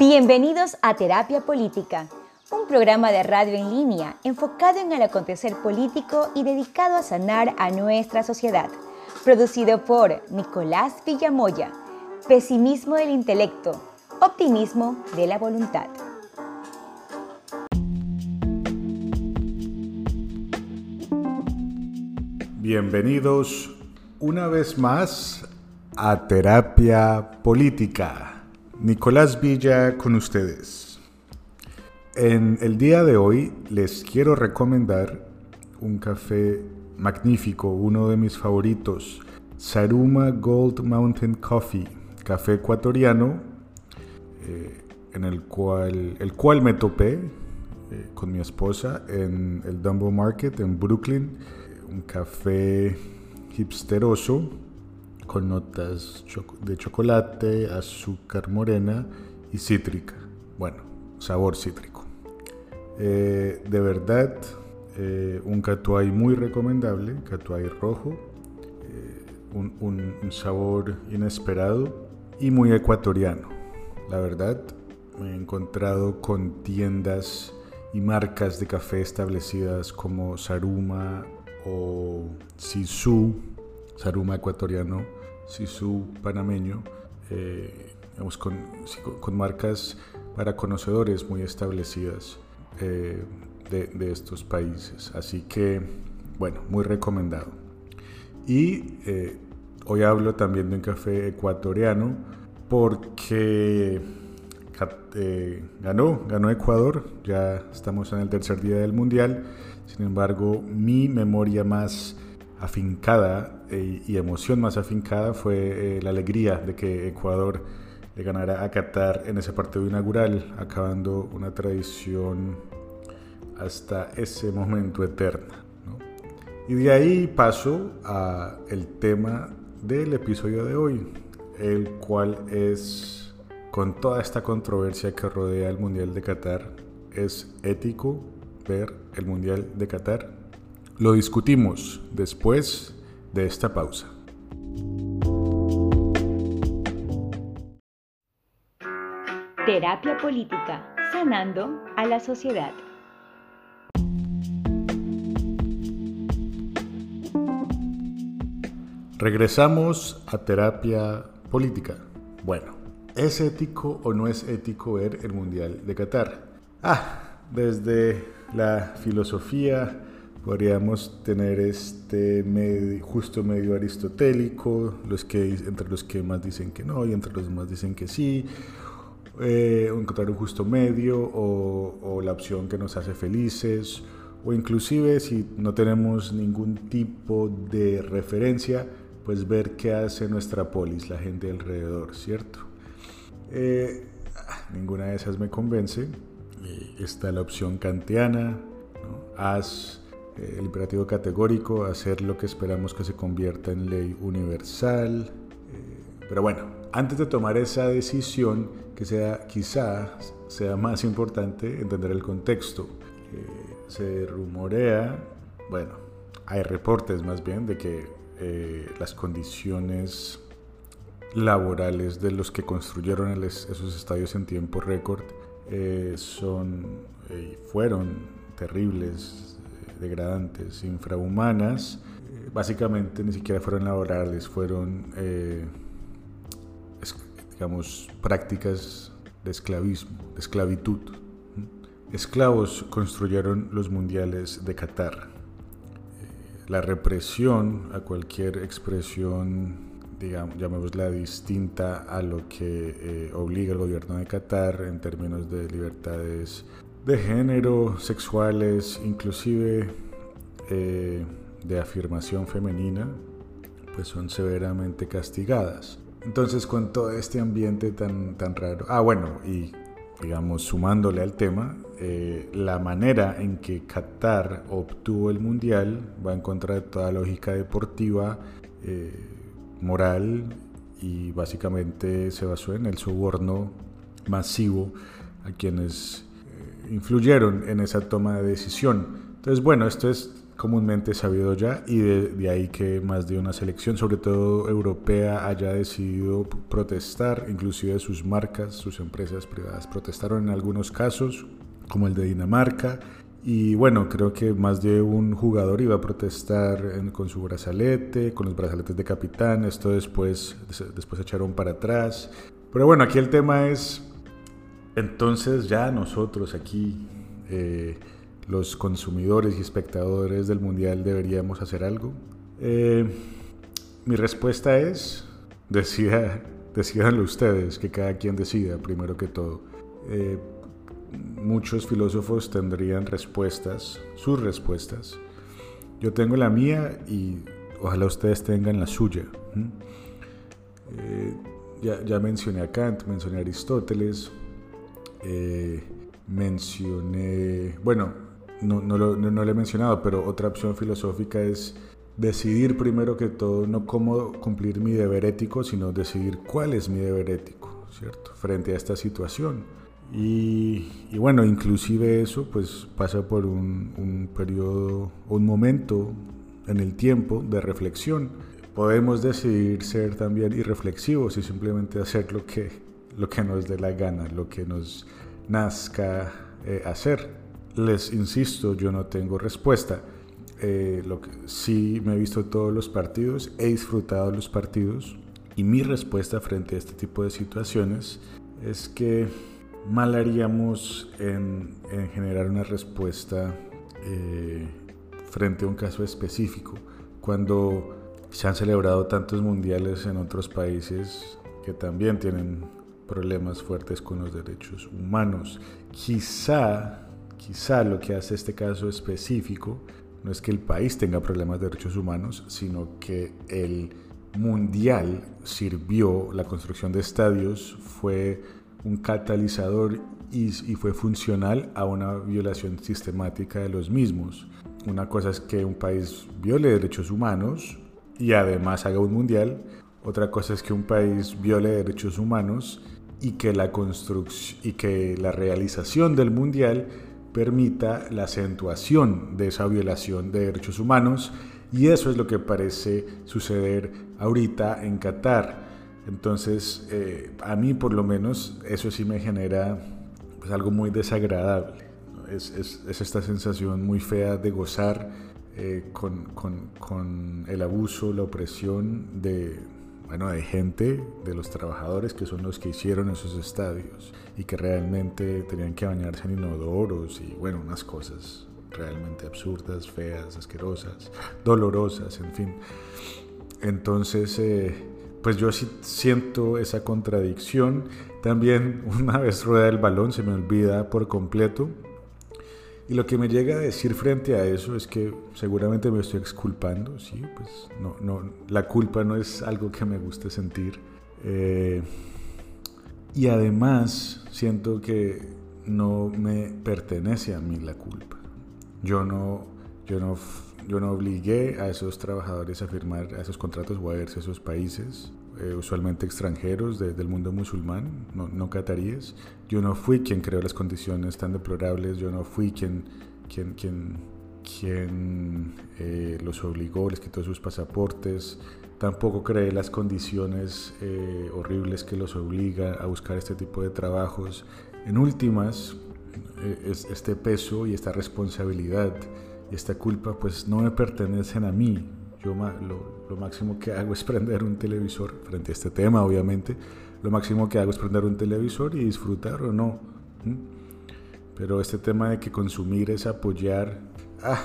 Bienvenidos a Terapia Política, un programa de radio en línea enfocado en el acontecer político y dedicado a sanar a nuestra sociedad. Producido por Nicolás Villamoya. Pesimismo del intelecto, optimismo de la voluntad. Bienvenidos una vez más a Terapia Política. Nicolás Villa con ustedes. En el día de hoy les quiero recomendar un café magnífico, uno de mis favoritos, Saruma Gold Mountain Coffee, café ecuatoriano, eh, en el cual, el cual me topé eh, con mi esposa en el Dumbo Market en Brooklyn, un café hipsteroso con notas de chocolate, azúcar morena y cítrica. Bueno, sabor cítrico. Eh, de verdad, eh, un catuay muy recomendable, catuay rojo, eh, un, un, sabor inesperado y muy ecuatoriano. La verdad, me he encontrado con tiendas y marcas de café establecidas como Saruma o Sisu, Saruma ecuatoriano, Sisu panameño, eh, con, con, marcas para conocedores muy establecidas eh, de, estos países. Así que, bueno, muy recomendado. Y eh, hoy hablo también de un café ecuatoriano porque ganó, ganó Ecuador, ya estamos en el tercer día del Mundial. Sin embargo, mi memoria más afincada y emoción más afincada fue eh, la alegría de que Ecuador le ganara a Qatar en ese partido inaugural, acabando una tradición hasta ese momento eterna. Y de ahí paso a el tema del episodio de hoy, el cual es, con toda esta controversia que rodea el Mundial de Qatar, ¿es ético ver el Mundial de Qatar? Lo discutimos después de esta pausa. Terapia política, sanando a la sociedad. Regresamos a terapia política. Bueno, ¿es ético o no es ético ver el Mundial de Qatar? Ah, desde la filosofía podríamos tener este medio, justo medio aristotélico, los que, entre los que más dicen que no y entre los demás dicen que sí, eh, encontrar un justo medio o, o, la opción que nos hace felices, o inclusive si no tenemos ningún tipo de referencia, pues ver qué hace nuestra polis, la gente alrededor, ¿cierto? Eh, ninguna de esas me convence. Eh, está la opción kantiana, ¿no? haz el imperativo categórico, hacer lo que esperamos que se convierta en ley universal. Eh, pero bueno, antes de tomar esa decisión, que sea quizá sea más importante entender el contexto. Eh, se rumorea, bueno, hay reportes más bien de que las condiciones laborales de los que construyeron esos estadios en tiempo récord son fueron terribles degradantes, infrahumanas, eh, básicamente ni siquiera fueron laborales, fueron, eh, digamos, prácticas de esclavismo, de esclavitud. Esclavos construyeron los mundiales de Qatar. Eh, la represión a cualquier expresión, digamos, llamémosla distinta a lo que obliga el gobierno de Qatar en términos de libertades de género, sexuales, inclusive eh, de afirmación femenina, pues son severamente castigadas. Entonces con todo este ambiente tan, tan raro, ah bueno, y digamos sumándole al tema, eh, la manera en que Qatar obtuvo el mundial va en contra de toda lógica deportiva, eh, moral y básicamente se basó en el soborno masivo a quienes influyeron en esa toma de decisión. Entonces, bueno, esto es comúnmente sabido ya y de, ahí que más de una selección, sobre todo europea, haya decidido protestar, inclusive sus marcas, sus empresas privadas protestaron en algunos casos, como el de Dinamarca. Y bueno, creo que más de un jugador iba a protestar con su brazalete, con los brazaletes de capitán. Esto después, después echaron para atrás. Pero bueno, aquí el tema es, entonces ya nosotros aquí... Eh, los consumidores y espectadores del Mundial deberíamos hacer algo? Eh, mi respuesta es, decida, decidanlo ustedes, que cada quien decida primero que todo. Eh, muchos filósofos tendrían respuestas, sus respuestas. Yo tengo la mía y ojalá ustedes tengan la suya. Ya, ya, mencioné a Kant, mencioné a Aristóteles, mencioné, bueno, no, no, lo, no, he mencionado, pero otra opción filosófica es decidir primero que todo no cómo cumplir mi deber ético, sino decidir cuál es mi deber ético, ¿cierto? Frente a esta situación. Y, y bueno, inclusive eso pues pasa por un, un periodo, un momento en el tiempo de reflexión. Podemos decidir ser también irreflexivos y simplemente hacer lo que, lo que nos dé la gana, lo que nos nazca eh, hacer. Les insisto, yo no tengo respuesta. Eh, lo que, sí me he visto todos los partidos, he disfrutado los partidos y mi respuesta frente a este tipo de situaciones es que mal haríamos en, generar una respuesta eh, frente a un caso específico. Cuando se han celebrado tantos mundiales en otros países que también tienen problemas fuertes con los derechos humanos, quizá Quizá lo que hace este caso específico no es que el país tenga problemas de derechos humanos, sino que el mundial sirvió, la construcción de estadios fue un catalizador y, fue funcional a una violación sistemática de los mismos. Una cosa es que un país viole derechos humanos y además haga un mundial. Otra cosa es que un país viole derechos humanos y que la y que la realización del mundial permita la acentuación de esa violación de derechos humanos y eso es lo que parece suceder ahorita en Qatar. Entonces, eh, a mí por lo menos eso sí me genera pues, algo muy desagradable. Es, es, esta sensación muy fea de gozar eh, con, con, con el abuso, la opresión de, bueno, de gente, de los trabajadores que son los que hicieron esos estadios y que realmente tenían que bañarse en inodoros y bueno, unas cosas realmente absurdas, feas, asquerosas, dolorosas, en fin. Entonces, eh, pues yo sí siento esa contradicción. También una vez rueda el balón se me olvida por completo y lo que me llega a decir frente a eso es que seguramente me estoy exculpando, sí, pues no, no, la culpa no es algo que me guste sentir. Eh, y además siento que no me pertenece a mí la culpa. Yo no, yo no, yo no obligué a esos trabajadores a firmar esos contratos o a verse a esos países. Eh, usualmente extranjeros del mundo musulmán, no, no, cataríes. Yo no fui quien creó las condiciones tan deplorables, yo no fui quien, quien, quien, quien eh, los obligó, les quitó sus pasaportes, tampoco creé las condiciones eh, horribles que los obliga a buscar este tipo de trabajos. En últimas, este peso y esta responsabilidad y esta culpa pues no me pertenecen a mí, yo lo, máximo que hago es prender un televisor, frente a este tema obviamente, lo máximo que hago es prender un televisor y disfrutar o no. Pero este tema de que consumir es apoyar, ah,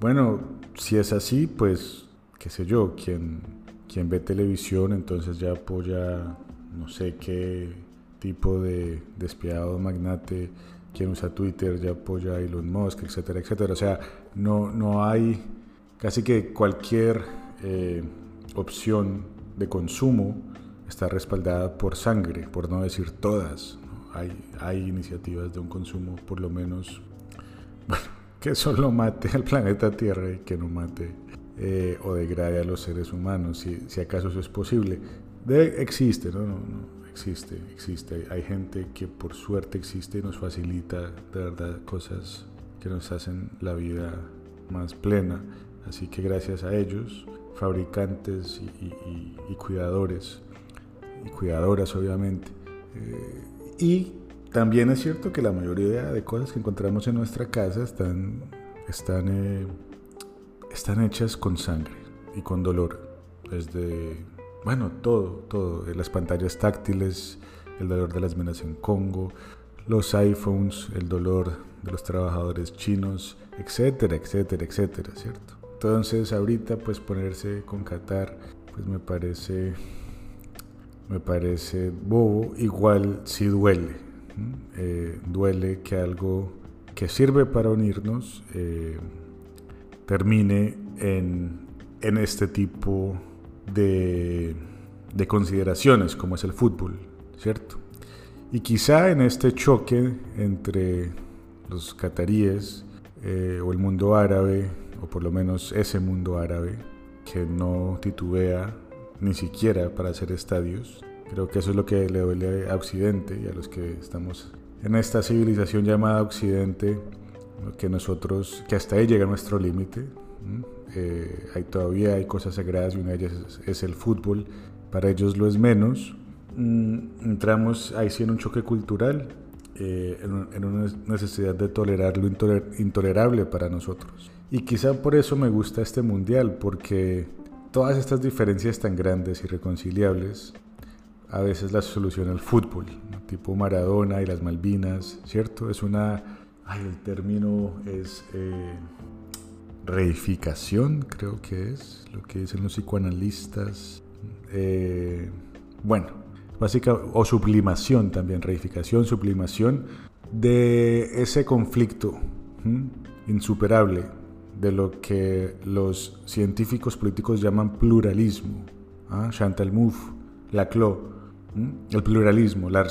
bueno, si es así, pues, qué sé yo, quien, quien ve televisión entonces ya apoya, no sé qué tipo de despiadado magnate, quien usa Twitter ya apoya a Elon Musk, etcétera, etcétera. O sea, no, no hay Casi que cualquier eh, opción de consumo está respaldada por sangre, por no decir todas. Hay, iniciativas de un consumo, por lo menos, que solo mate al planeta Tierra y que no mate eh, o degrade a los seres humanos, si, acaso eso es posible. Existe, ¿no? No, no, existe, existe. Hay gente que por suerte existe y nos facilita de verdad cosas que nos hacen la vida más plena. Así que gracias a ellos, fabricantes y, cuidadores, y cuidadoras obviamente. Eh, y también es cierto que la mayoría de cosas que encontramos en nuestra casa están, están, eh, están hechas con sangre y con dolor. Desde, bueno, todo, todo. Las pantallas táctiles, el dolor de las minas en Congo, los iPhones, el dolor de los trabajadores chinos, etcétera, etcétera, etcétera, ¿cierto? Entonces ahorita pues ponerse con Qatar pues me parece me parece bobo, igual si duele, eh, duele que algo que sirve para unirnos eh, termine en, en, este tipo de, de consideraciones como es el fútbol, ¿cierto? Y quizá en este choque entre los cataríes eh, o el mundo árabe, o por lo menos ese mundo árabe, que no titubea ni siquiera para hacer estadios, creo que eso es lo que le duele a Occidente y a los que estamos en esta civilización llamada Occidente, que nosotros, que hasta ahí llega nuestro límite. Eh, hay, todavía hay cosas sagradas y una de ellas es el fútbol. Para ellos lo es menos, Mm, entramos ahí sí en un choque cultural, eh, en, una necesidad de tolerar lo intolerable para nosotros. Y quizá por eso me gusta este mundial, porque todas estas diferencias tan grandes y reconciliables, a veces las soluciona el fútbol, tipo Maradona y las Malvinas, ¿cierto? Es una, ay, el término es eh, reificación, creo que es lo que dicen los psicoanalistas. Eh, bueno, básica, o sublimación también, reificación, sublimación de ese conflicto insuperable de lo que los científicos políticos llaman pluralismo. ¿ah? Chantal Mouffe, Laclau, el pluralismo, la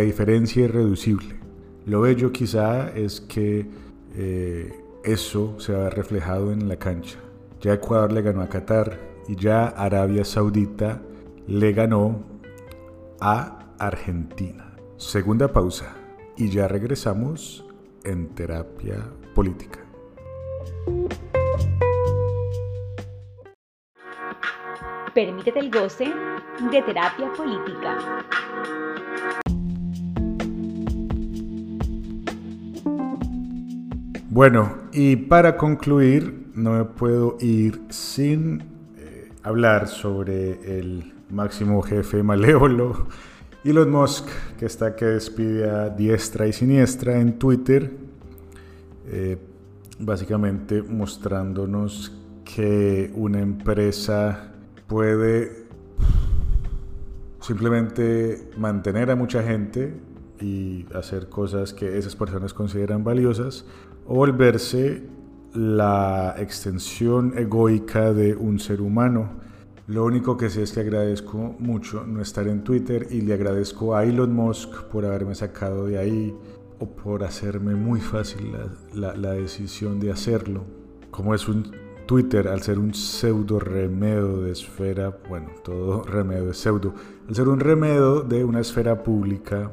diferencia irreducible. Lo bello quizá es que eh, eso se ha reflejado en la cancha. Ya Ecuador le ganó a Qatar y ya Arabia Saudita le ganó a Argentina. Segunda pausa y ya regresamos en terapia política. Permítete el goce de terapia política. Bueno, y para concluir, no me puedo ir sin eh, hablar sobre el máximo jefe malévolo, Elon Musk, que está que despide a diestra y siniestra en Twitter, eh, básicamente mostrándonos que una empresa puede simplemente mantener a mucha gente y hacer cosas que esas personas consideran valiosas o volverse la extensión egoica de un ser humano. Lo único que sé es que agradezco mucho no estar en Twitter y le agradezco a Elon Musk por haberme sacado de ahí o por hacerme muy fácil la, decisión de hacerlo. Como es un Twitter, al ser un pseudo remedio de esfera, bueno, todo remedio es pseudo, al ser un remedio de una esfera pública,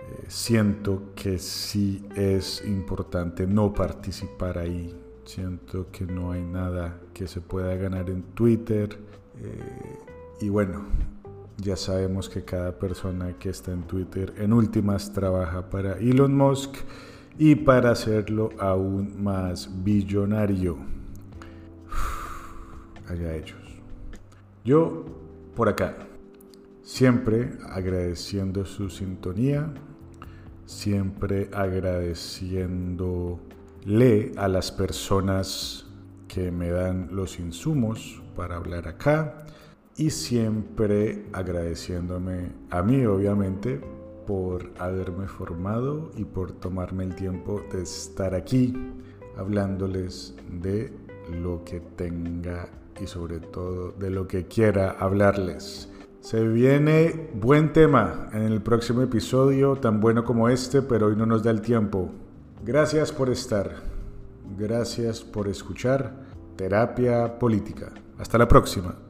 eh, siento que sí es importante no participar ahí. Siento que no hay nada que se pueda ganar en Twitter eh, y bueno, ya sabemos que cada persona que está en Twitter en últimas trabaja para Elon Musk y para hacerlo aún más billonario. Allá ellos. Yo por acá, siempre agradeciendo su sintonía, siempre agradeciéndole a las personas que me dan los insumos para hablar acá y siempre agradeciéndome a mí obviamente por haberme formado y por tomarme el tiempo de estar aquí hablándoles de lo que tenga y sobre todo de lo que quiera hablarles. Se viene buen tema en el próximo episodio, tan bueno como este, pero hoy no nos da el tiempo. Gracias por estar. Gracias por escuchar Terapia Política. Hasta la próxima.